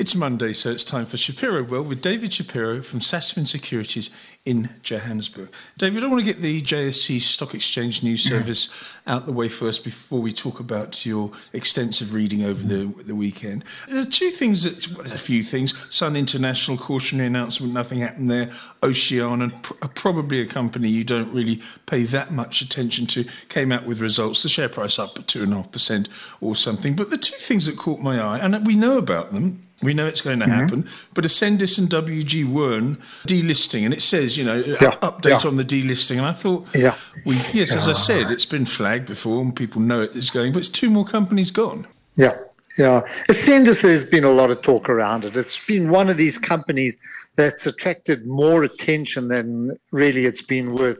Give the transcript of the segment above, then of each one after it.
It's Monday, so it's time for Shapiro World with David Shapiro from Sasfin Securities in Johannesburg. David, I want to get the JSE Stock Exchange News Service out the way first before we talk about your extensive reading over the, the weekend. There are two things that, well, there's a few things. Sun International cautionary announcement, nothing happened there. Oceana, pr- uh, probably a company you don't really pay that much attention to, came out with results. The share price up at 2.5% or something. But the two things that caught my eye, and we know about them, we know it's going to happen, mm-hmm. but Ascendis and WG Wearne delisting, and it says, you know, yeah, update yeah. on the delisting. And I thought, yeah, we yes, as I said, it's been flagged before, and people know it is going, but it's two more companies gone. Yeah, yeah. Ascendis, there's been a lot of talk around it. It's been one of these companies that's attracted more attention than really it's been worth.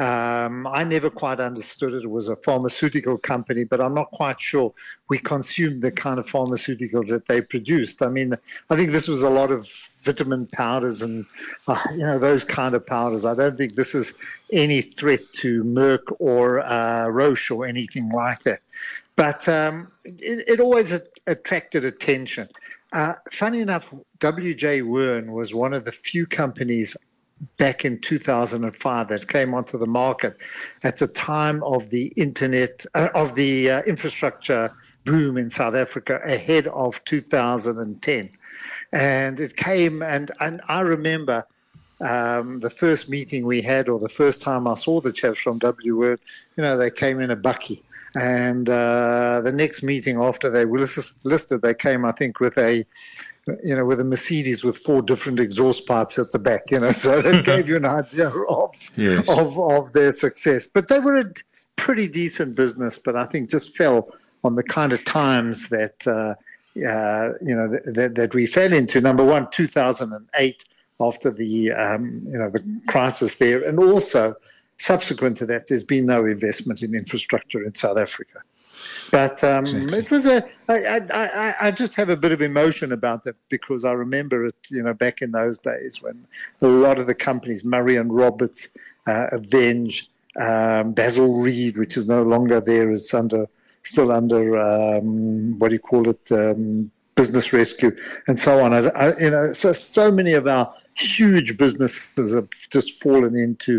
Um, I never quite understood it. It was a pharmaceutical company, but I'm not quite sure we consumed the kind of pharmaceuticals that they produced. I mean, I think this was a lot of vitamin powders and uh, you know those kind of powders. I don't think this is any threat to Merck or uh, Roche or anything like that. But um, it, it, always attracted attention. Uh, funny enough, W.J. Wearne was one of the few companies back in 2005 that came onto the market at the time of the internet, uh, of the uh, infrastructure boom in South Africa ahead of 2010. And it came, and, and I remember um, the first meeting we had, or the first time I saw the chaps from W Word, you know, they came in a bakkie. And uh, the next meeting after they were listed, they came, I think, with a you know, with a Mercedes with four different exhaust pipes at the back, you know, so that gave you an idea of, yes. of, of their success. But they were a pretty decent business, but I think just fell on the kind of times that, uh, uh, you know, that, that we fell into. Number one, 2008, after the, um, you know, the crisis there, and also subsequent to that, there's been no investment in infrastructure in South Africa. But um, exactly. it was a. I, I, I just have a bit of emotion about it because I remember it, you know, back in those days when a lot of the companies, Murray and Roberts, uh, Aveng, um, Basil Reed, which is no longer there, is under still under um, what do you call it, um, business rescue, and so on. I, I, you know, so so many of our huge businesses have just fallen into,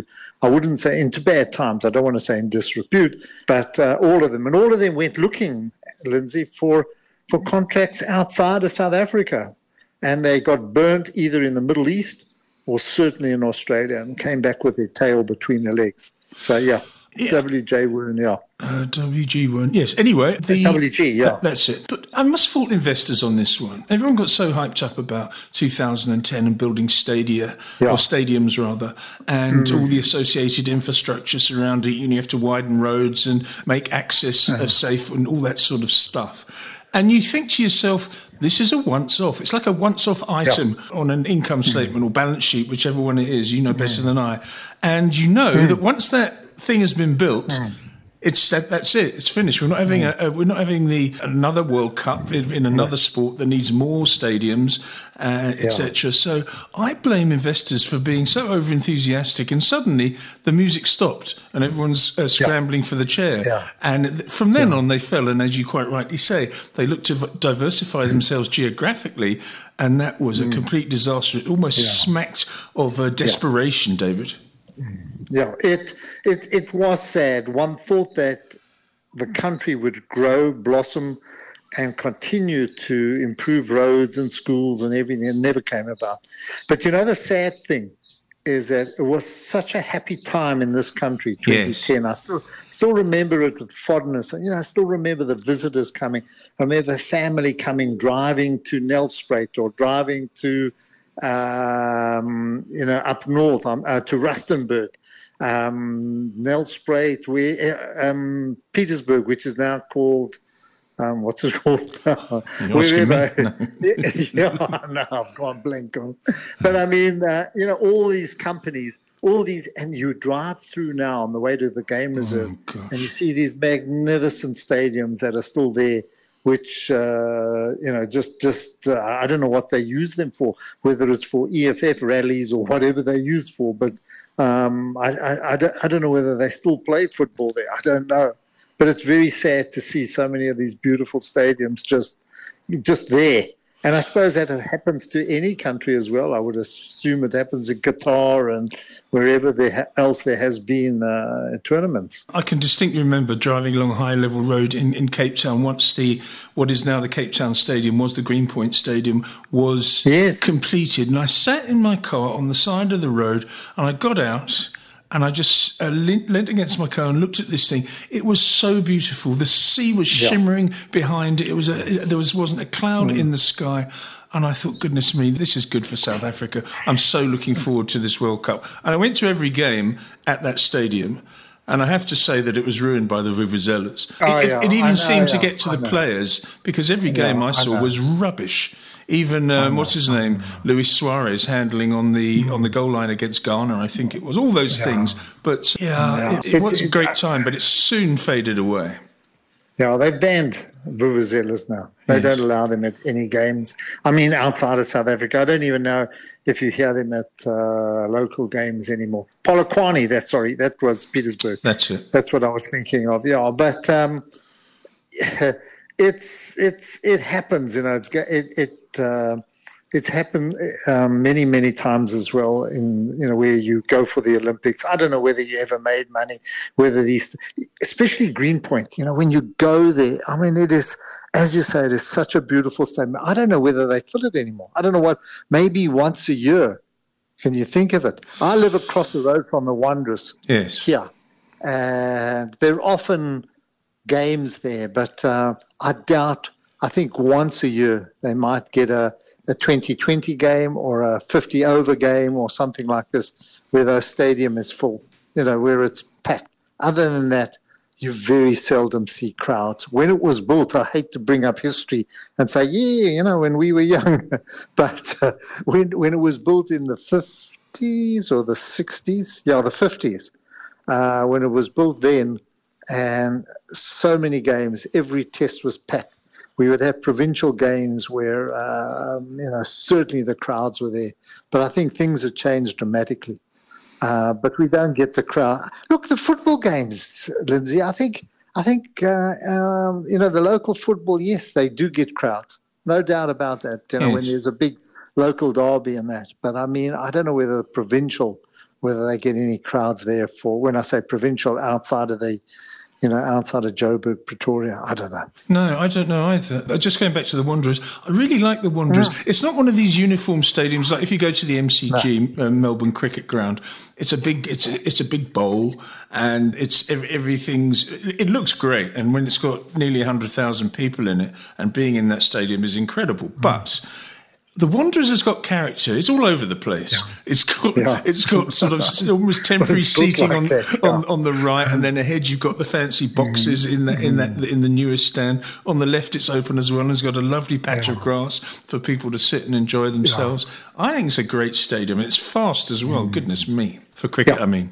I wouldn't say into bad times. I don't want to say in disrepute, but uh, all of them, and all of them went looking, Lindsay, for for contracts outside of South Africa, and they got burnt either in the Middle East or certainly in Australia, and came back with their tail between their legs. So yeah. Yeah. WJ Wearne, yeah. Uh, WG Wearne, yes. Anyway, the, WG, yeah. That, that's it. But I must fault investors on this one. Everyone got so hyped up about 2010 and building stadia, yeah. or stadiums rather, and mm. all the associated infrastructure surrounding it. You, know, you have to widen roads and make access uh, safe and all that sort of stuff. And you think to yourself, this is a once off. It's like a once off item yeah. on an income statement mm. or balance sheet, whichever one it is. You know better mm. than I. And you know mm. that once that thing has been built, mm. it's that, that's it. It's finished. We're not having mm. a, a, we're not having the another World Cup in, in another sport that needs more stadiums, uh, etc. Yeah. So I blame investors for being so over enthusiastic, and suddenly the music stopped and everyone's uh, scrambling yeah. for the chair. Yeah. And from then on, they fell. And as you quite rightly say, they looked to diversify themselves geographically, and that was mm. a complete disaster. It almost smacked of uh, desperation, David. Yeah, it, it, it was sad. One thought that the country would grow, blossom, and continue to improve roads and schools and everything. It never came about. But you know, the sad thing is that it was such a happy time in this country, 2010. Yes. I still still remember it with fondness. You know, I still remember the visitors coming. I remember family coming, driving to Nelspruit or driving to um, you know, up north um, uh, to Rustenburg, um, Nelspruit, we, uh, um, Pietersburg, which is now called, um, what's it called? Wherever, yeah, no, I've gone blank on. But I mean, uh, you know, all these companies, all these, and you drive through now on the way to the game reserve, oh, and you see these magnificent stadiums that are still there which uh, you know just just uh, I don't know what they use them for, whether it's for EFF rallies or whatever they use for. But um, I, I, I, don't, I don't know whether they still play football there. I don't know. But it's very sad to see so many of these beautiful stadiums just just there. And I suppose that happens to any country as well. I would assume it happens in Qatar and wherever there else there has been uh, tournaments. I can distinctly remember driving along High Level Road in, in Cape Town once the what is now the Cape Town Stadium was the Greenpoint Stadium was yes. completed, and I sat in my car on the side of the road and I got out and I just uh, leant, against my car and looked at this thing. It was so beautiful. The sea was shimmering yeah. behind it. It was a, there was wasn't a cloud mm. in the sky, and I thought, goodness me, this is good for South Africa. I'm so looking forward to this World Cup. And I went to every game at that stadium. And I have to say that it was ruined by the Vuvuzelas. Oh, it, yeah. it, it, even know, seemed yeah. to get to the players because every game yeah, I saw I was rubbish. Even um, what's his name, Luis Suarez, handling on the mm. on the goal line against Ghana, I think it was. All those yeah. things, but yeah, It, it, was a great time, but it soon faded away. Yeah, they banned vuvuzelas now. They yes. don't allow them at any games. I mean, outside of South Africa, I don't even know if you hear them at uh, local games anymore. Polokwane, that's sorry, that was Petersburg. That's it. That's what I was thinking of. Yeah, but um, it's it's it happens. You know, it's it, it uh, it's happened um, many, many times as well. In you know where you go for the Olympics. I don't know whether you ever made money, whether these, especially Greenpoint. You know when you go there, I mean it is, as you say, it is such a beautiful statement. I don't know whether they fill it anymore. I don't know what. Maybe once a year. Can you think of it? I live across the road from the Wanderers. Yes. Here, and there are often games there, but uh, I doubt I think once a year they might get a, a 2020 game or a 50 over game or something like this where the stadium is full, you know, where it's packed. Other than that, you very seldom see crowds. When it was built, I hate to bring up history and say, yeah, you know, when we were young, but uh, when, when it was built in the 50s or the 60s, yeah, the 50s, uh, when it was built then, and so many games, every test was packed we would have provincial games where, um, you know, certainly the crowds were there. But I think things have changed dramatically. Uh, but we don't get the crowd. Look, the football games, Lindsay. I think, I think, uh, um, you know, the local football. Yes, they do get crowds, no doubt about that. You know, yes. when there's a big local derby and that. But I mean, I don't know whether the provincial, whether they get any crowds there for. When I say provincial, outside of the you know, outside of Joburg, Pretoria. I don't know. No, I don't know either. Just going back to the Wanderers, I really like the Wanderers. Yeah. It's not one of these uniform stadiums like if you go to the MCG no. uh, Melbourne Cricket Ground. It's a big, it's a, it's a big bowl, and it's everything's. It looks great, and when it's got nearly hundred thousand people in it, and being in that stadium is incredible. Mm. But the Wanderers has got character. It's all over the place. Yeah. It's got yeah. it's got sort of almost temporary seating like on, yeah. on on the right, and then ahead you've got the fancy boxes mm. in the in that in the newest stand. On the left, it's open as well, and it's got a lovely patch of grass for people to sit and enjoy themselves. I think it's a great stadium. It's fast as well. Mm. Goodness me for cricket. I mean,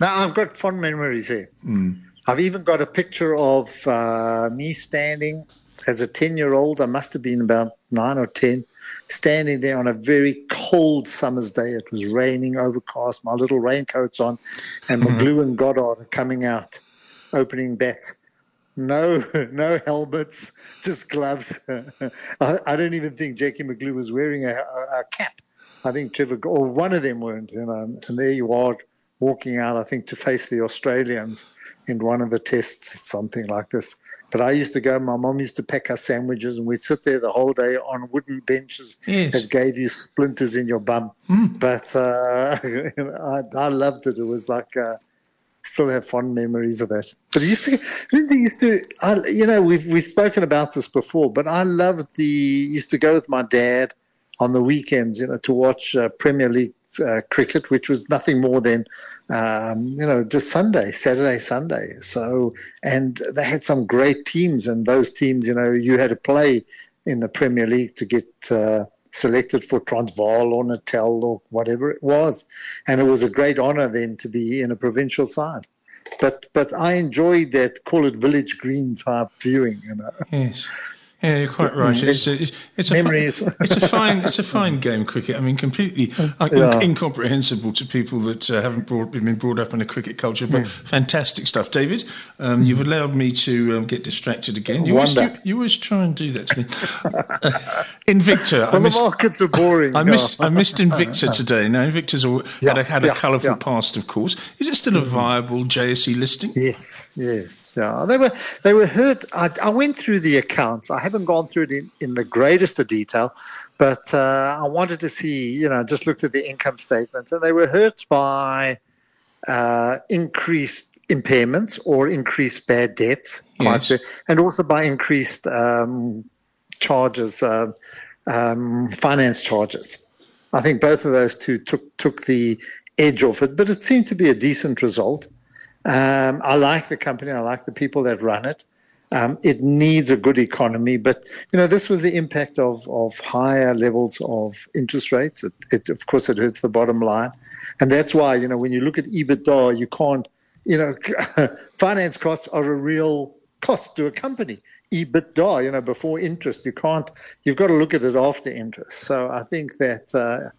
now I've got fond memories here. Mm. I've even got a picture of uh, me standing as a ten year old. I must have been about nine or ten standing there on a very cold summer's day. It was raining, overcast, my little raincoat's on, and mm-hmm. McGlew and Goddard are coming out, opening bats. No, no helmets, just gloves. I, I, don't even think Jackie McGlew was wearing a, a, a, cap. I think Trevor, or one of them weren't. You know, and there you are walking out, I think, to face the Australians in one of the tests, something like this. But I used to go, my mom used to pack us sandwiches, and we'd sit there the whole day on wooden benches yes. that gave you splinters in your bum. Mm. But uh, I, I, loved it. It was like, uh, still have fond memories of that. But it used to, Linda used to, I, you know, we've, we've spoken about this before, but I loved the, used to go with my dad on the weekends, you know, to watch uh, Premier League uh, cricket, which was nothing more than, um, you know, just Sunday, Saturday, Sunday. So, and they had some great teams, and those teams, you know, you had to play in the Premier League to get uh, selected for Transvaal or Natal or whatever it was, and it was a great honour then to be in a provincial side. But but I enjoyed that call it village green type viewing, you know. Yes. Yeah, you're quite right. Mm, it's, a, it's, a memories. Fun, it's a fine it's a fine game cricket. I mean, completely yeah. incomprehensible to people that uh, haven't brought, been brought up in a cricket culture, but mm. fantastic stuff. David, um, you've allowed me to um, get distracted again. You always, you, you, always try and do that to me. uh, Invicta. Well, I missed, the markets are boring. I missed I missed Invicta today. Now Invicta's all, yeah, had a, had a colourful past, of course. Is it still a mm. viable JSE listing? Yes, yes. Yeah, they were they were hurt. I, I went through the accounts. I haven't gone through it in, in the greatest of detail, but uh, I wanted to see, you know, just looked at the income statements, and they were hurt by uh, increased impairments or increased bad debts, yes. and also by increased um, charges, uh, um, finance charges. I think both of those two took took the edge off it, but it seemed to be a decent result. Um, I like the company. I like the people that run it. Um, it needs a good economy, but you know this was the impact of of higher levels of interest rates. It, it, of course it hurts the bottom line, and that's why you know when you look at EBITDA, you can't you know finance costs are a real cost to a company. EBITDA, you know, before interest, you can't. You've got to look at it after interest. So I think that. Uh,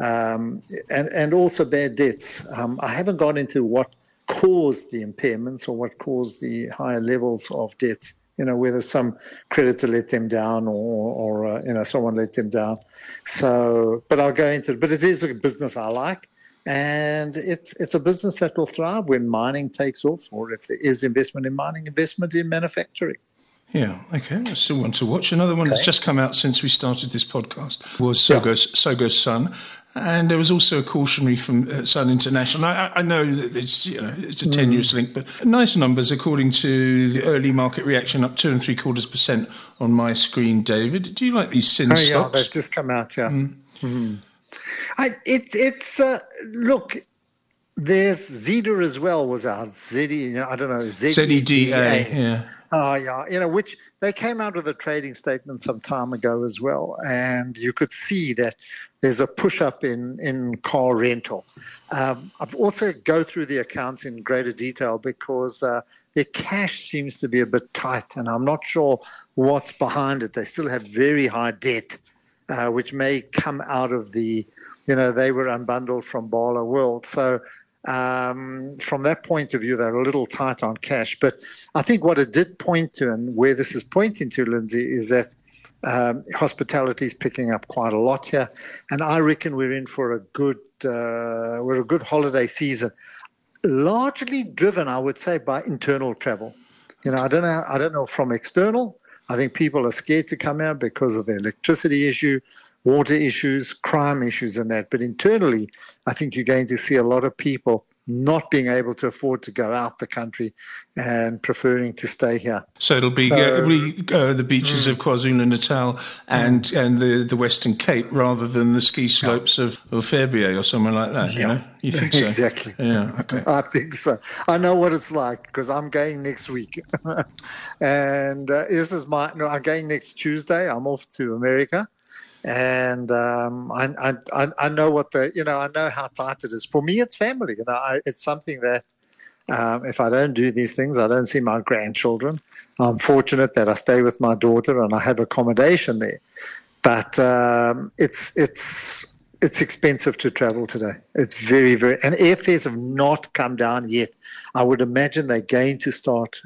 um, and and also bad debts. Um, I haven't gone into what caused the impairments or what caused the higher levels of debts. You know, whether some creditor let them down or, or uh, you know, someone let them down. So, but I'll go into it. But it is a business I like, and it's it's a business that will thrive when mining takes off, or if there is investment in mining, investment in manufacturing. Yeah, okay. Still one to watch. Another one okay. that's just come out since we started this podcast was Tsogo's, yeah. Tsogo's Sun. And there was also a cautionary from uh, Sun International. I, I, know that it's you know it's a hmm. tenuous mm. link, but nice numbers according to the early market reaction, up two and three quarters percent on my screen. David, do you like these sin oh, stocks? Yeah, they've just come out. Yeah. Mm. Mm-hmm. I, it, it's uh, look. There's Zeda as well was out. Zedi, I don't know. ZEDA, yeah. Oh, yeah. You know, which they came out with a trading statement some time ago as well. And you could see that there's a push up in, in car rental. Um, I've also go through the accounts in greater detail because uh, their cash seems to be a bit tight. And I'm not sure what's behind it. They still have very high debt, uh, which may come out of the, you know, they were unbundled from Barloworld. So um, from that point of view, they're a little tight on cash. But I think what it did point to, and where this is pointing to, Lindsay, is that um, hospitality is picking up quite a lot here, and I reckon we're in for a good uh, we're a good holiday season, largely driven, I would say, by internal travel. You know, I don't know, I don't know from external. I think people are scared to come out because of the electricity issue water issues, crime issues, and that. But internally, I think you're going to see a lot of people not being able to afford to go out the country and preferring to stay here. So it'll be, so, uh, we, uh, the beaches mm, of KwaZulu Natal and mm. and the, the Western Cape rather than the ski slopes yeah. of, of Verbier or somewhere like that. Yeah. You know, you think so? exactly. Yeah. Okay. I think so. I know what it's like because I'm going next week, and uh, this is my. No, I'm going next Tuesday. I'm off to America and um, I, I, I know what the you know I know how tight it is. For me, it's family. You know, I, it's something that um, if I don't do these things, I don't see my grandchildren. I'm fortunate that I stay with my daughter and I have accommodation there, but um, it's it's it's expensive to travel today. It's very very and airfares have not come down yet. I would imagine they're going to start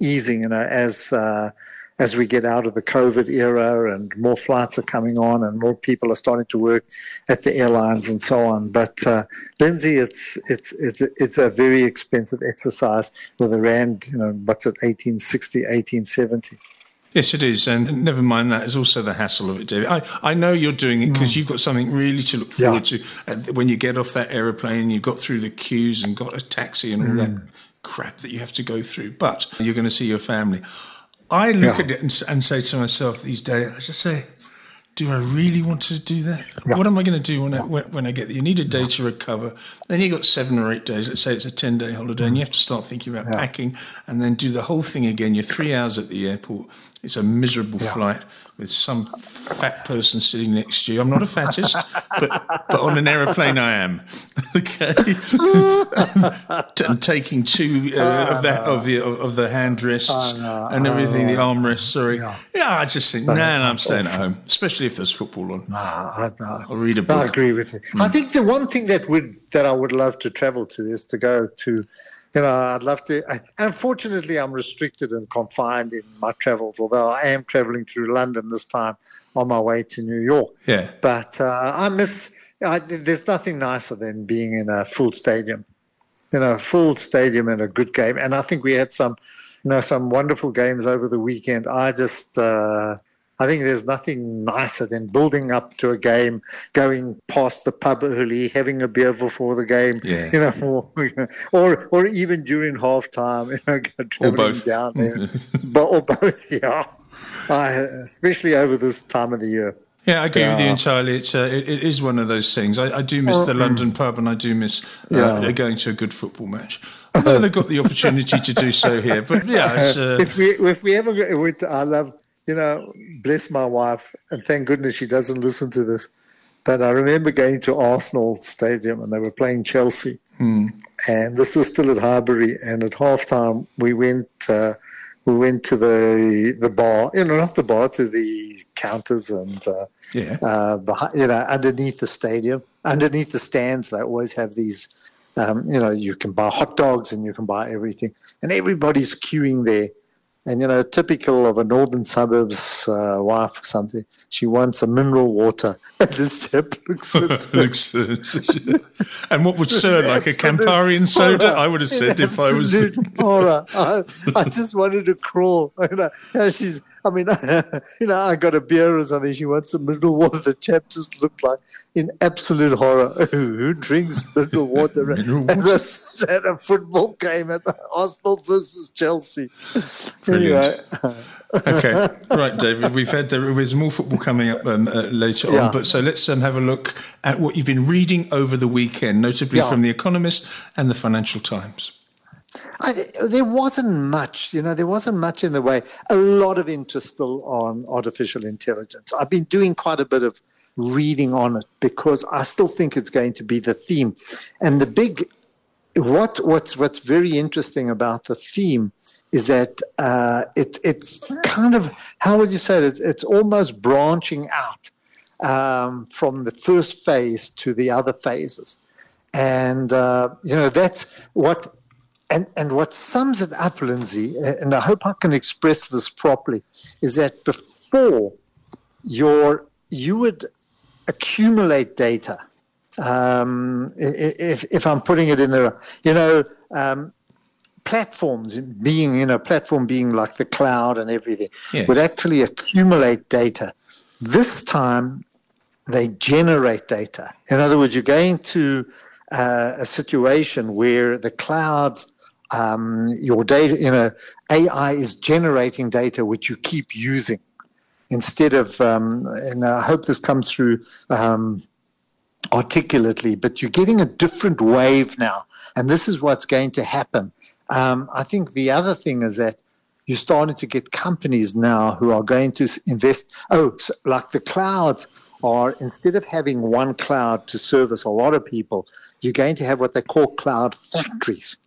easing, you know, as uh, as we get out of the COVID era and more flights are coming on and more people are starting to work at the airlines and so on. But uh, Lindsay, it's it's it's it's a very expensive exercise with a rand, you know, what's it, 1860, 1870. Yes, it is. And never mind that, is also the hassle of it, David. I, I know you're doing it because mm. you've got something really to look forward yeah. to. Uh, when you get off that aeroplane, you've got through the queues and got a taxi and all mm. that crap that you have to go through. But you're going to see your family. I look yeah. at it and, and, say to myself these days, I just say, do I really want to do that? Yeah. What am I going to do when, I, when I get there? You need a day to recover. Then you've got seven or eight days. Let's say it's a 10 day holiday, and mm. you have to start thinking about packing and then do the whole thing again. You're three hours at the airport. It's a miserable yeah. flight with some fat person sitting next to you. I'm not a fattest, but, but on an aeroplane I am. okay. and taking two uh, of, that of, the, of the hand rests and everything, the armrests, sorry. Yeah. yeah, I just think, no, nah, I'm staying at home, especially if there's football on. Nah, I, will read a book. I agree with you. Mm. I think the one thing that would that I would love to travel to is to go to you know, I'd love to. I, unfortunately, I'm restricted and confined in my travels, although I am traveling through London this time on my way to New York. Yeah. But uh, I miss, I, there's nothing nicer than being in a full stadium, you know, a full stadium and a good game. And I think we had some, you know, some wonderful games over the weekend. I just, uh, I think there's nothing nicer than building up to a game, going past the pub early, having a beer before the game, yeah. you know, or, or, or even during halftime, you know, traveling down there, but, or both, yeah. Uh, especially over this time of the year. Yeah, I agree yeah. with you entirely. It's uh, it, it is one of those things. I, I do miss the London pub, and I do miss uh, yeah. going to a good football match. I've never got the opportunity to do so here, but yeah, uh, if we if we ever go, I love you know, bless my wife, and thank goodness she doesn't listen to this. But I remember going to Arsenal Stadium and they were playing Chelsea. Mm. And this was still at Highbury. And at halftime, we went uh, we went to the the bar, you know, not the bar, to the counters and uh, yeah, uh, behind, you know, underneath the stadium, underneath the stands. They always have these, um, you know, you can buy hot dogs and you can buy everything, and everybody's queuing there. And, you know, typical of a northern suburbs uh, wife or something, she wants a mineral water. And this chap looks at looks, And what would serve like? A Campari and soda? I would have said if I was. horror. I, I just wanted to crawl. You know, she's I mean, you know, I got a beer or something. She wants some mineral water. The chap just looked like in absolute horror. Who drinks mineral water? As a, set a football game at Arsenal versus Chelsea. Brilliant. Anyway. okay, right, David. We've had there's more football coming up um, uh, later yeah. on, but so let's um, have a look at what you've been reading over the weekend, notably yeah. from the Economist and the Financial Times. I, there wasn't much, you know, there wasn't much in the way. A lot of interest still on artificial intelligence. I've been doing quite a bit of reading on it because I still think it's going to be the theme. And the big, what what's what's very interesting about the theme is that uh, it, it's kind of how would you say it? It's, it's almost branching out um, from the first phase to the other phases. And, uh, you know, that's what and, and what sums it up, Lindsay, and I hope I can express this properly, is that before your you would accumulate data. Um, if, if I'm putting it in there, you know, um, platforms being, you know, platform being like the cloud and everything yes. would actually accumulate data. This time, they generate data. In other words, you're going to uh, a situation where the clouds um, your data, you know, AI is generating data which you keep using instead of, um, and I hope this comes through um, articulately, but you're getting a different wave now. And this is what's going to happen. Um, I think the other thing is that you're starting to get companies now who are going to invest. Oh, so like the clouds are, instead of having one cloud to service a lot of people, you're going to have what they call cloud factories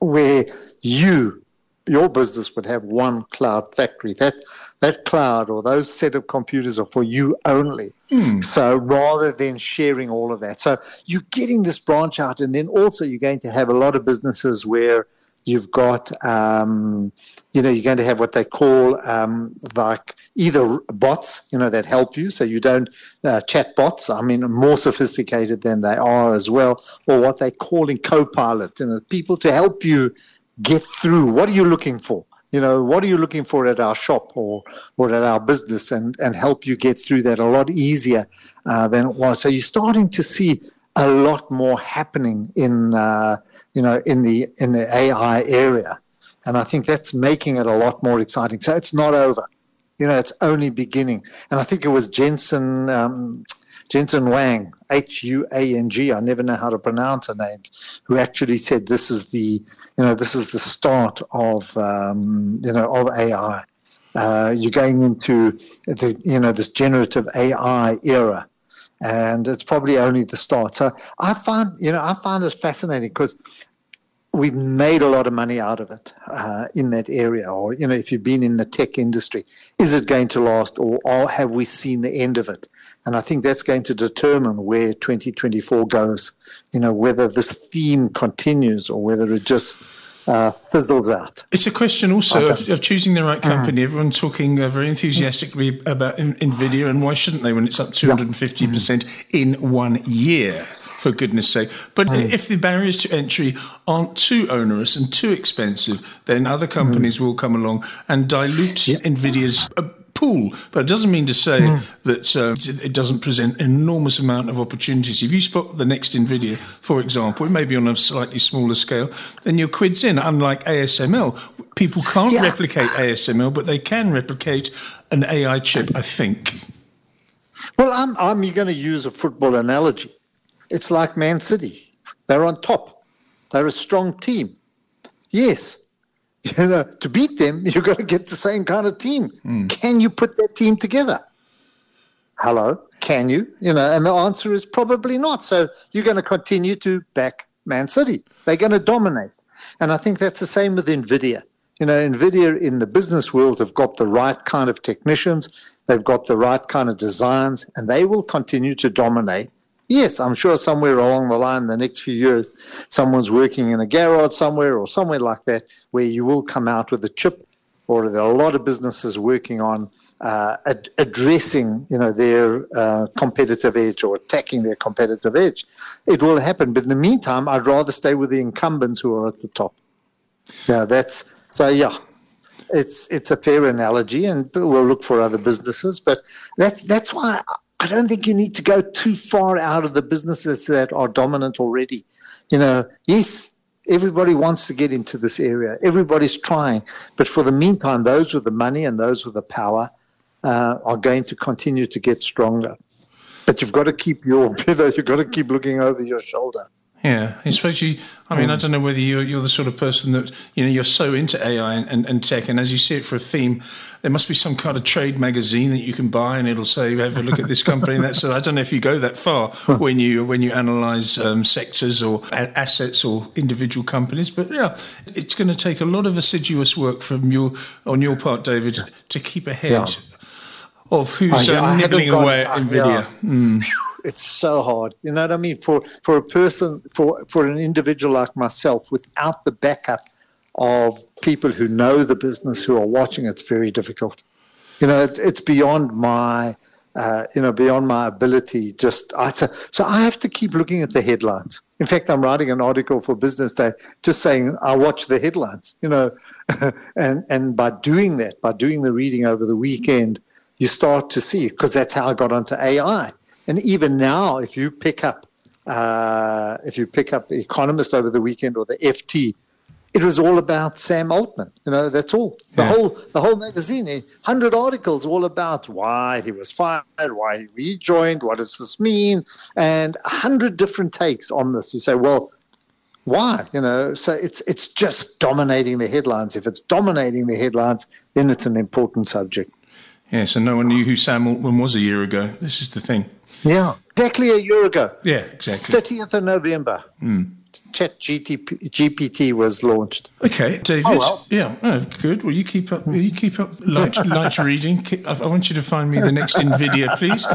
where you, your business would have one cloud factory. That that cloud or those set of computers are for you only. Mm. So rather than sharing all of that, so you're getting this branch out, and then also you're going to have a lot of businesses where you've got um, you know you're going to have what they call um, like either bots you know that help you. So you don't uh, chat bots. I mean more sophisticated than they are as well. Or what they're calling co-pilot you know people to help you get through. What are you looking for? You know what are you looking for at our shop or or at our business and and help you get through that a lot easier uh, than it was. So you're starting to see a lot more happening in uh, you know in the in the AI area, and I think that's making it a lot more exciting. So it's not over. You know, it's only beginning. And I think it was Jensen, um, Jensen Wang H U A N G, I never know how to pronounce her name, who actually said this is the, you know, this is the start of, um, you know, of AI. Uh, you're going into the, you know, this generative AI era and it's probably only the start. So I find, you know, I find this fascinating because we've made a lot of money out of it uh, in that area. Or, you know, if you've been in the tech industry, is it going to last or, or have we seen the end of it? And I think that's going to determine where 2024 goes, you know, whether this theme continues or whether it just uh, fizzles out. It's a question also of, of, choosing the right company. Mm. Everyone's talking uh, very enthusiastically about NVIDIA, and why shouldn't they when it's up 250% mm. in one year? for goodness sake. But mm. if the barriers to entry aren't too onerous and too expensive, then other companies mm. will come along and dilute yep. NVIDIA's pool. But it doesn't mean to say mm. that uh, it doesn't present an enormous amount of opportunities. If you spot the next NVIDIA, for example, it may be on a slightly smaller scale, then your quid's in. Unlike ASML, people can't yeah. replicate ASML, but they can replicate an AI chip, I think. Well, I'm, I'm going to use a football analogy. It's like Man City. They're on top. They're a strong team. Yes, you know, to beat them, you've got to get the same kind of team. Mm. Can you put that team together? Hello, can you? You know, and the answer is probably not. So you're going to continue to back Man City. They're going to dominate. And I think that's the same with NVIDIA. You know, NVIDIA in the business world have got the right kind of technicians, they've got the right kind of designs, and they will continue to dominate Yes, I'm sure somewhere along the line, in the next few years, someone's working in a garage somewhere or somewhere like that, where you will come out with a chip, or there are a lot of businesses working on uh, ad- addressing, you know, their uh, competitive edge or attacking their competitive edge. It will happen, but in the meantime, I'd rather stay with the incumbents who are at the top. Yeah, that's so. Yeah, it's it's a fair analogy, and we'll look for other businesses. But that's that's why I don't think you need to go too far out of the businesses that are dominant already. You know, yes, everybody wants to get into this area. Everybody's trying. But for the meantime, those with the money and those with the power uh, are going to continue to get stronger. But you've got to keep your, you've got to keep looking over your shoulder. Yeah, especially. I mean, I don't know whether you're, you're the sort of person that you know you're so into AI and, and, and, tech, and as you see it for a theme, there must be some kind of trade magazine that you can buy, and it'll say, "Have a look at this company." and that's. So I don't know if you go that far when you when you analyze um, sectors or a- assets or individual companies, but yeah, it's going to take a lot of assiduous work from your on your part, David, to keep ahead yeah. of who's uh, nibbling away at Nvidia. Yeah. Mm it's so hard. You know what I mean? For for a person, for for an individual like myself, without the backup of people who know the business, who are watching, it's very difficult. You know, it, it's beyond my. Uh, you know, beyond my ability, just I, so, so I have to keep looking at the headlines. In fact, I'm writing an article for Business Day, just saying I watch the headlines. You know, and and by doing that, by doing the reading over the weekend, you start to see because that's how I got onto AI. And even now, if you pick up uh, if you pick up the Economist over the weekend or the FT, it was all about Sam Altman. You know, that's all. The yeah. whole the whole magazine, hundred articles all about why he was fired, why he rejoined, what does this mean, and a hundred different takes on this. You say, well, why? You know, so it's it's just dominating the headlines. If it's dominating the headlines, then it's an important subject. Yeah, so no one knew who Sam Altman was a year ago. This is the thing. Yeah, exactly a year ago. Yeah, exactly. 30th of November. Mm. Chat GTP, GPT was launched. Okay, David. Oh, well. Yeah, oh, good. Will you keep up. Will you keep up light, light reading. I, want you to find me the next Nvidia, please.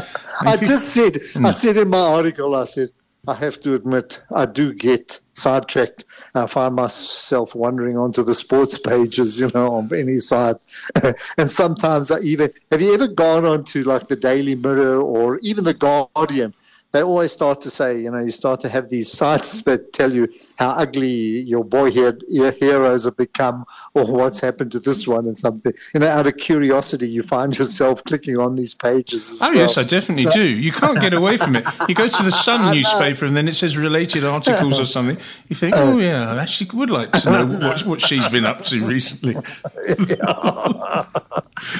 I just said. Mm. I said in my article. I said I have to admit I do get sidetracked. I find myself wandering onto the sports pages, you know, on any side. and sometimes I even have you ever gone onto like the Daily Mirror or even the Guardian? They always start to say, you know, you start to have these sites that tell you how ugly your boyhood your heroes have become or what's happened to this one and something. You know, out of curiosity, you find yourself clicking on these pages. oh, well. yes, I definitely so, do. You can't get away from it. You go to the Sun newspaper and then it says related articles or something. You think, uh, oh, yeah, I actually would like to know what, what she's been up to recently.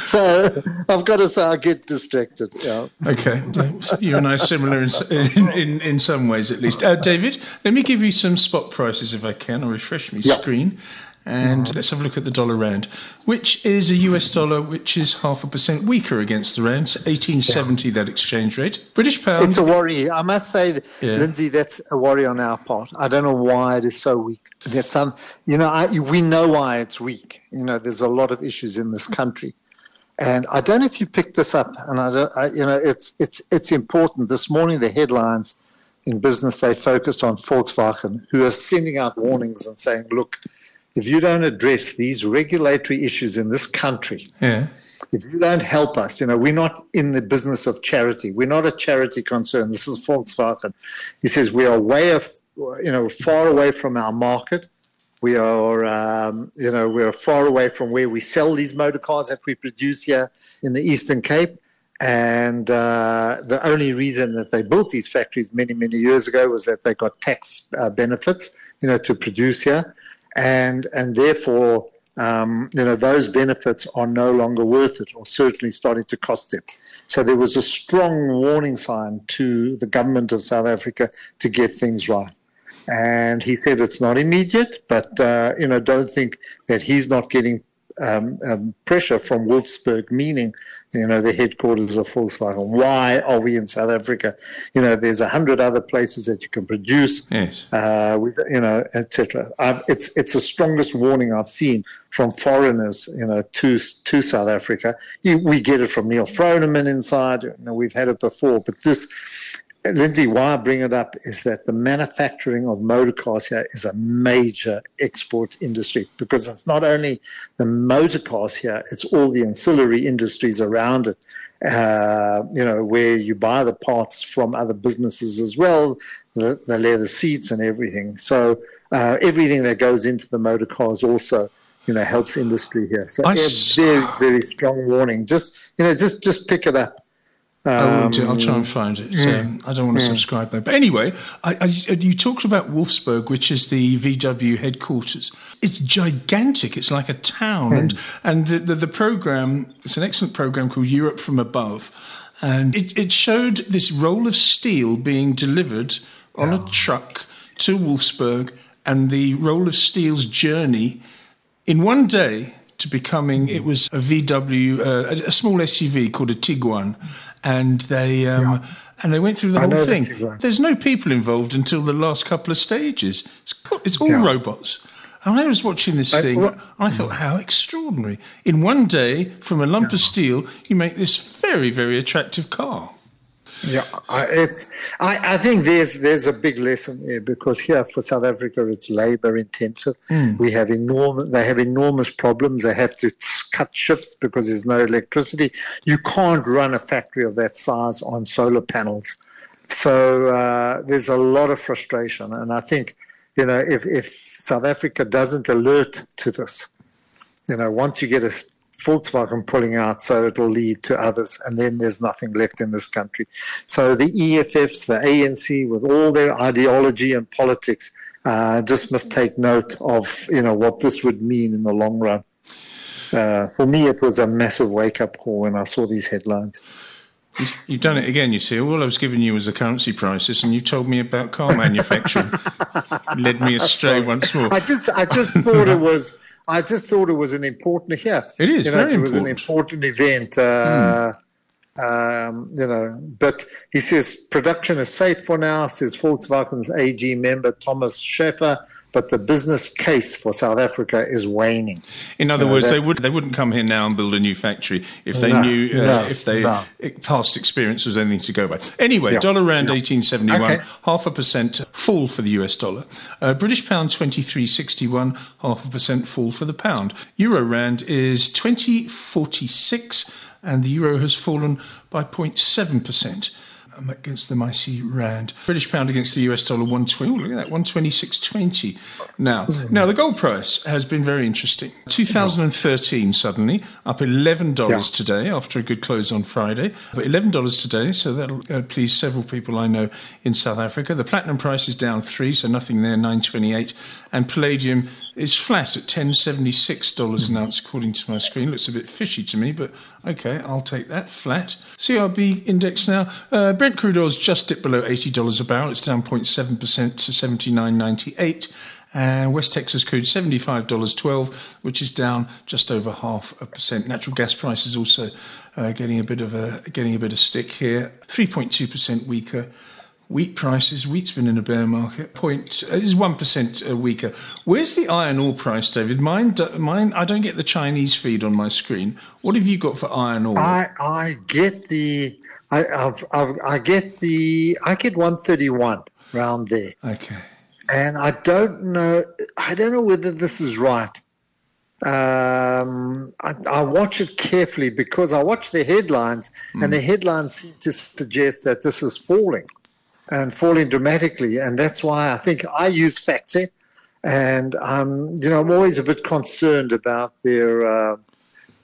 so I've got to say, I get distracted. Yeah. Okay, you and I are similar in, in, in, in some ways, at least. Uh, David, let me give you some spot prices if I can. I'll refresh my yep. screen. And let's have a look at the dollar rand, which is a US dollar which is half a percent weaker against the rand. 1870 yeah. that exchange rate. British pound. It's a worry. I must say, that, yeah. Lindsay, that's a worry on our part. I don't know why it is so weak. There's some, you know, I, we know why it's weak. You know, there's a lot of issues in this country. And I don't know if you picked this up, and I don't, I, you know, it's it's it's important. This morning, the headlines in business they focused on Volkswagen, who are sending out warnings and saying, "Look, if you don't address these regulatory issues in this country, yeah. if you don't help us, you know, we're not in the business of charity. We're not a charity concern. This is Volkswagen. He says we are way of, you know, far away from our market. We are, um, you know, we're far away from where we sell these motor cars that we produce here in the Eastern Cape. And uh, the only reason that they built these factories many, many years ago was that they got tax uh, benefits, you know, to produce here and and therefore um, you know those benefits are no longer worth it, or certainly starting to cost them. So there was a strong warning sign to the government of South Africa to get things right. And he said it's not immediate, but uh, you know don't think that he's not getting um, um, pressure from Wolfsburg, meaning, you know, the headquarters of Volkswagen. Why are we in South Africa? You know, there's a hundred other places that you can produce, yes. uh, with, you know, etc. It's it's the strongest warning I've seen from foreigners, you know, to to South Africa. You, we get it from Neal Froneman inside. You know, we've had it before, but this Lindsay, why I bring it up is that the manufacturing of motor cars here is a major export industry because it's not only the motor cars here, it's all the ancillary industries around it. Uh, you know, where you buy the parts from other businesses as well, the, the leather seats and everything. So uh, everything that goes into the motor cars also you know helps industry here. So a very very strong warning. Just you know just just pick it up. Um, I will try and find it. Um, I don't want to subscribe though. But anyway, I, I, you talked about Wolfsburg, which is the VW headquarters. It's gigantic. It's like a town, mm. and and the, the, the program. It's an excellent program called Europe from Above, and it, it showed this roll of steel being delivered on a truck to Wolfsburg, and the roll of steel's journey in one day to becoming it was a VW, uh, a, a, small SUV called a Tiguan, and they um, yeah. and they went through the I whole thing. There's no people involved until the last couple of stages. It's, it's all yeah. robots. And I was watching this thing, I, I thought, how extraordinary! In one day, from a lump yeah. of steel, you make this very, very attractive car. Yeah, it's. I, I think there's there's a big lesson there because here for South Africa it's labour intensive. Mm. We have enormous. They have enormous problems. They have to cut shifts because there's no electricity. You can't run a factory of that size on solar panels. So uh, there's a lot of frustration, and I think you know if if South Africa doesn't alert to this, you know, once you get a Volkswagen pulling out, so it'll lead to others, and then there's nothing left in this country. So the EFFs, the ANC, with all their ideology and politics, uh, just must take note of you know what this would mean in the long run. Uh, for me, it was a massive wake up call when I saw these headlines. You've done it again, you see. All I was giving you was a currency crisis, and you told me about car manufacturing. Led me astray once more. I just, I just thought it was I just thought it was an important. Yeah, it is. You know, it was important. an important event. Uh, mm. Um, you know, but he says production is safe for now, says Volkswagen's AG member Thomas Schaefer, but the business case for South Africa is waning. In other words, they would they wouldn't come here now and build a new factory if they no, knew uh, no, if they no. past experience was anything to go by. Anyway, yeah, dollar rand yeah. eighteen seventy one, okay. half a percent fall for the US dollar. Uh, British pound twenty three sixty one, half a percent fall for the pound. Euro rand is twenty forty six and the euro has fallen by 0.7%. against the mighty rand. British pound against the US dollar 120. look at that, 126.20. Now, now the gold price has been very interesting. 2013 suddenly up $11 yeah. today after a good close on Friday, but $11 today. So that'll uh, please several people I know in South Africa. The platinum price is down three, so nothing there, 928, and palladium is flat at $10.76 an ounce according to my screen. Looks a bit fishy to me, but okay, I'll take that flat. CRB index now. Uh, Brent crude oil is just dipped below $80 a barrel. It's down 0.7% to 79.98 and West Texas crude $75.12, which is down just over half a percent. Natural gas prices also uh, getting a bit of a getting a bit of stick here, 3.2% weaker. Wheat prices, wheat's been in a bear market. Point uh, is one percent uh, weaker. Where's the iron ore price, David? Mine, mine. I don't get the Chinese feed on my screen. What have you got for iron ore? I, I get the, I, I've, I've, I get the, I get one thirty one round there. Okay. And I don't know, I don't know whether this is right. Um, I, I, watch it carefully because I watch the headlines, mm. and the headlines seem to suggest that this is falling and falling dramatically. And that's why I think I use FactSet. And, um, you know, I'm always a bit concerned about their, uh,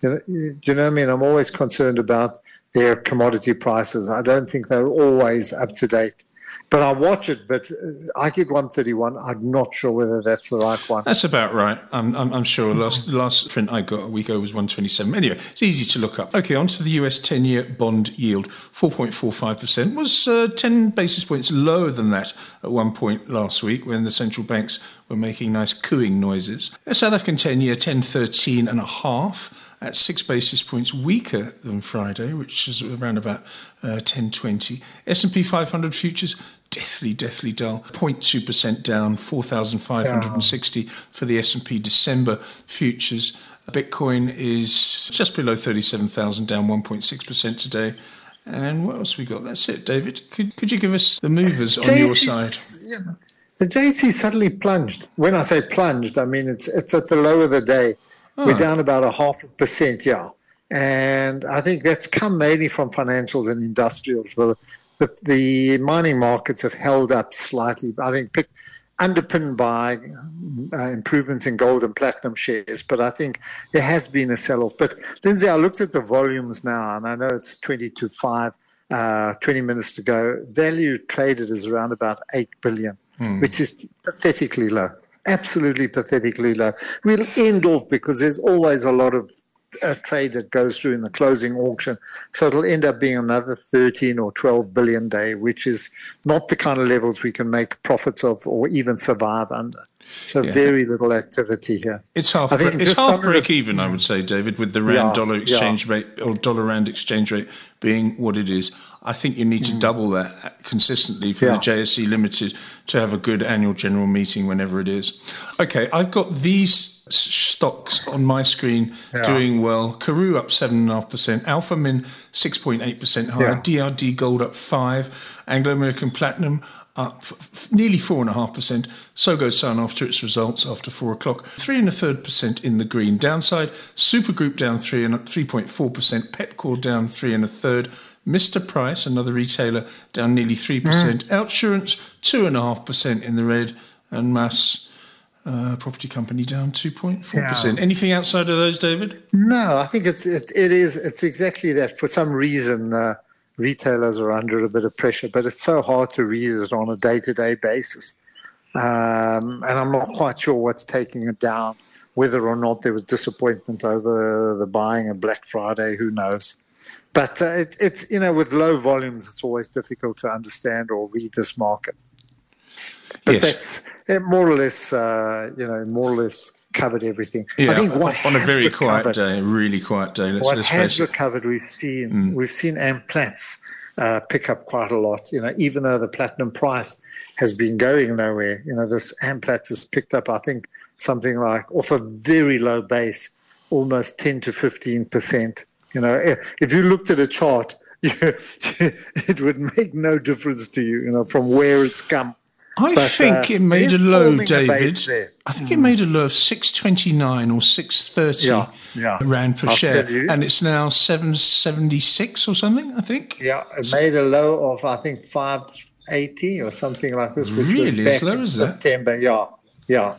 you know, do you know what I mean? I'm always concerned about their commodity prices. I don't think they're always up to date. But I watch it, but uh, I get 131. I'm not sure whether that's the right one. That's about right. I'm, I'm, I'm sure. Last last print I got a week ago was 127. Anyway, it's easy to look up. Okay, on to the US 10 year bond yield. 4.45% was uh, 10 basis points lower than that at one point last week when the central banks were making nice cooing noises. The South African 10 year 1013 and a half at six basis points weaker than Friday, which is around about uh, 1020. S&P 500 futures deathly, deathly dull. 0.2% down, 4,560 for the S&P December futures. Bitcoin is just below 37,000, down 1.6% today. And what else we got? That's it, David. Could, could you give us the movers on your side? Yeah. The JSE suddenly plunged. When I say plunged, I mean it's it's at the low of the day. We're down about a half a percent, yeah. And I think that's come mainly from financials and industrials. The the, the mining markets have held up slightly. I think picked, underpinned by uh, improvements in gold and platinum shares. But I think there has been a sell-off. But Lindsay, I looked at the volumes now, and I know it's 20 to 5, uh, 20 minutes to go. Value traded is around about 8 billion, hmm. which is pathetically low. Absolutely pathetically low. We'll end off because there's always a lot of a trade that goes through in the closing auction. So it'll end up being another 13 or 12 billion day, which is not the kind of levels we can make profits of or even survive under. So yeah. very little activity here. It's half. it's half break the, even, I would say, David, with the rand yeah, dollar exchange yeah. rate or dollar rand exchange rate being what it is. I think you need to mm. double that consistently for the JSE Limited to have a good annual general meeting whenever it is. Okay, I've got these stocks on my screen doing well. Karoo up 7.5%, Alphamin 6.8% higher, yeah. DRD Gold up 5 Anglo American Platinum up f- nearly 4.5%. Tsogo Sun after its results after 4 o'clock. 3 and a third percent in the green. Downside, Supergroup down 3 and 3.4%, Pepkor down 3 and a third. Mr. Price, another retailer, down nearly 3%. Mm. Outsurance, 2.5% in the red. And MAS, uh, property company down 2.4%. Yeah. Anything outside of those, David? No, I think it's it, it is it's exactly that. For some reason, uh, retailers are under a bit of pressure, but it's so hard to read it on a day-to-day basis. Um, and I'm not quite sure what's taking it down. Whether or not there was disappointment over the buying of Black Friday, who knows? But uh, it, it's you know with low volumes, it's always difficult to understand or read this market. But yes. that's it more or less, uh, you know, more or less covered everything. Yeah, I think what on a very quiet day, really quiet day. Let's, what let's has recovered, we've seen mm. we've seen Amplats uh, pick up quite a lot. You know, even though the platinum price has been going nowhere, you know, this Amplats has picked up. I think something like off a very low base, almost ten to fifteen percent. You know, if you looked at a chart, you, it would make no difference to you. You know, from where it's come I but, think uh, it made a low, David. I think mm. it made a low of six twenty nine or six thirty yeah, yeah. rand per I'll share, and it's now seven seventy six or something. I think. Yeah, it so, made a low of I think five eighty or something like this. Which really, was back as low as September. That? Yeah, yeah.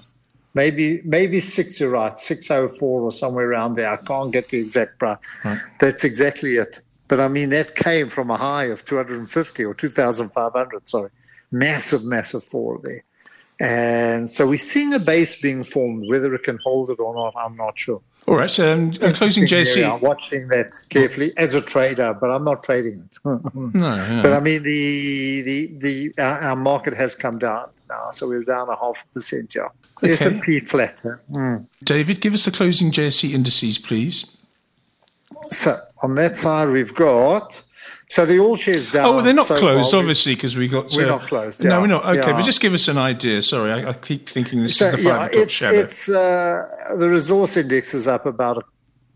Maybe maybe six. You're right, six oh four or somewhere around there. I can't get the exact price. Right. That's exactly it. But I mean, that came from a high of 250 or 2,500. Sorry massive, massive fall there. And so we're seeing a base being formed. Whether it can hold it or not, I'm not sure. All right. So um, closing JSE. I'm watching that carefully as a trader, but I'm not trading it. no, no, But I mean, the the the our, our, market has come down now, so we're down a half a percent. Yeah, okay. S&P flat. Mm. David, give us the closing JSE indices, please. So on that side, we've got so the all shares down. Oh, well, they're not so closed, obviously, because we got. We're uh, not closed. Yeah. No, we're not. Okay, yeah. but just give us an idea. Sorry, I, I keep thinking this so, is the five yeah, o'clock it's, shadow. It's uh, the resource index is up about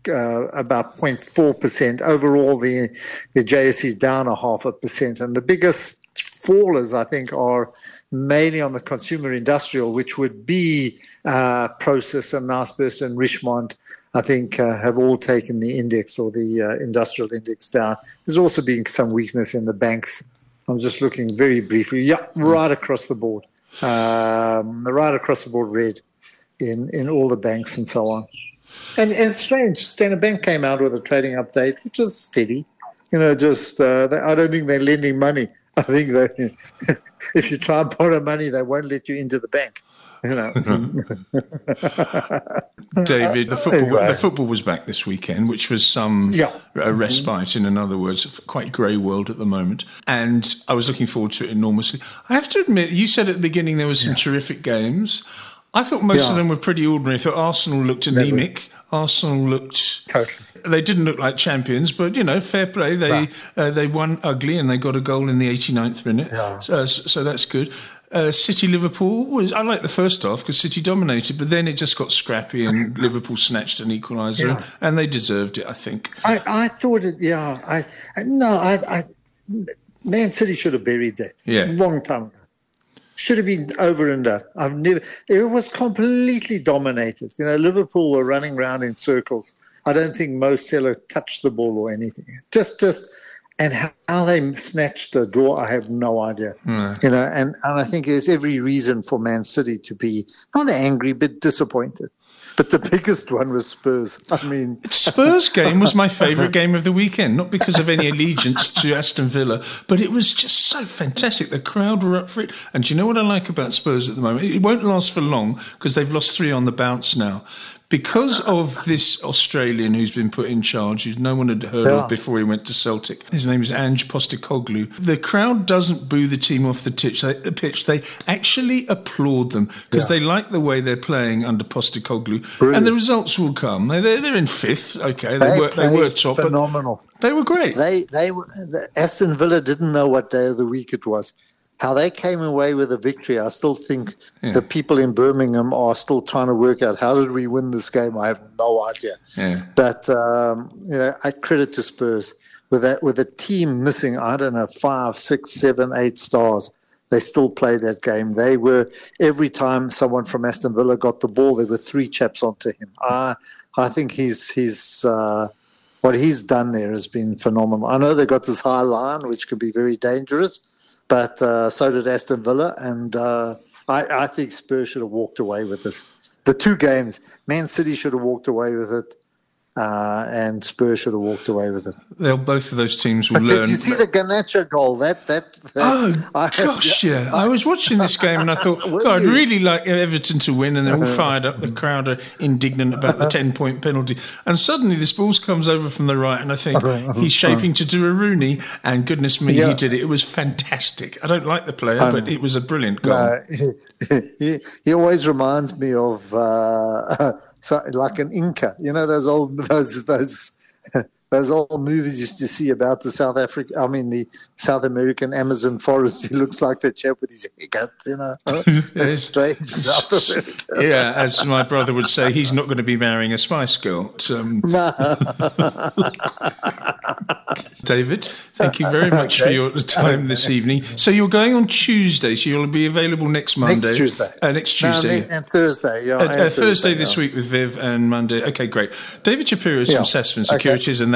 uh, about 0.4 percent overall. The the JSE is down a half a percent, and the biggest fallers, I think, are mainly on the consumer industrial, which would be uh, Prosus and Naspers and Richemont, I think, uh, have all taken the index or the uh, industrial index down. There's also been some weakness in the banks. I'm just looking very briefly. Yeah, right across the board. Um, right across the board, red in, in all the banks and so on. And, and it's strange. Standard Bank came out with a trading update, which is steady. You know, just uh, I don't think they're lending money. I think that if you try and borrow money, they won't let you into the bank. You know. Mm-hmm. David, the football anyway. the football was back this weekend, which was some yeah. a mm-hmm. respite. In other words, quite grey world at the moment, and I was looking forward to it enormously. I have to admit, you said at the beginning there were some yeah. terrific games. I thought most yeah. of them were pretty ordinary. I thought Arsenal looked anemic. Arsenal looked totally. They didn't look like champions, but you know, fair play. They uh, they won ugly and they got a goal in the 89th minute. Yeah. So, so that's good. Uh, City Liverpool was I like the first half because City dominated, but then it just got scrappy and Liverpool snatched an equaliser yeah. and they deserved it. I think. I, I thought it. Yeah. I no. I, I Man City should have buried that. Yeah. Long time ago should have been over and done. I've never. It was completely dominated. You know, Liverpool were running around in circles. I don't think Mo Salah touched the ball or anything. Just, just, and how, they snatched the draw, I have no idea. Mm. You know, and and I think there's every reason for Man City to be not angry but disappointed. But the biggest one was Spurs. I mean, Spurs game was my favourite game of the weekend, not because of any allegiance to Aston Villa, but it was just so fantastic. The crowd were up for it. And do you know what I like about Spurs at the moment? It won't last for long because they've lost three on the bounce now because of this Australian who's been put in charge, who no one had heard yeah. of before he went to Celtic. His name is Ange Postecoglou. The crowd doesn't boo the team off the pitch. They, the pitch. They actually applaud them because yeah. they like the way they're playing under Postecoglou, Brilliant. and the results will come. They, they're, they're in fifth. Okay, they, they were they were top. Phenomenal. They were great. They they Aston Villa didn't know what day of the week it was how they came away with a victory, I still think yeah. the people in Birmingham are still trying to work out how did we win this game. I have no idea. Yeah. But um, you know, I credit to Spurs with that with a team missing. I don't know five, six, seven, eight stars. They still played that game. They were every time someone from Aston Villa got the ball, there were three chaps onto him. I I think he's he's. Uh, what he's done there has been phenomenal. I know they got this high line, which could be very dangerous, but uh, so did Aston Villa, and uh, I, I, think Spurs should have walked away with this. The two games, Man City should have walked away with it uh, and Spurs should have walked away with it. They'll, both of those teams will but learn. Did you see the Garnacho goal? That that. that oh I, gosh, yeah. I, I was watching this game and I thought, God, I'd really like Everton to win, and they're all fired up. The crowd are indignant about the ten point penalty, and suddenly this ball comes over from the right, and I think he's shaping to do a Rooney, and goodness me, yeah. he did it. It was fantastic. I don't like the player, but it was a brilliant goal. Uh, he, he, he, always reminds me of. Uh, so like an Inca. You know those old those those those old movies used to see about the South Africa. I mean the South American Amazon forest. He looks like the chap with his haircut. You know, it's strange. yeah, as my brother would say, he's not going to be marrying a Spice Girl. Um, no. David, thank you very much okay. for your time this evening. So you're going on Tuesday, so you'll be available next Monday. Next Tuesday. Uh, next Tuesday. No, and Thursday. Yeah, uh, uh, Thursday, Thursday, this yeah. week with Viv and Monday. Okay, great. David Shapiro is yeah. from Sasfin Securities, okay. and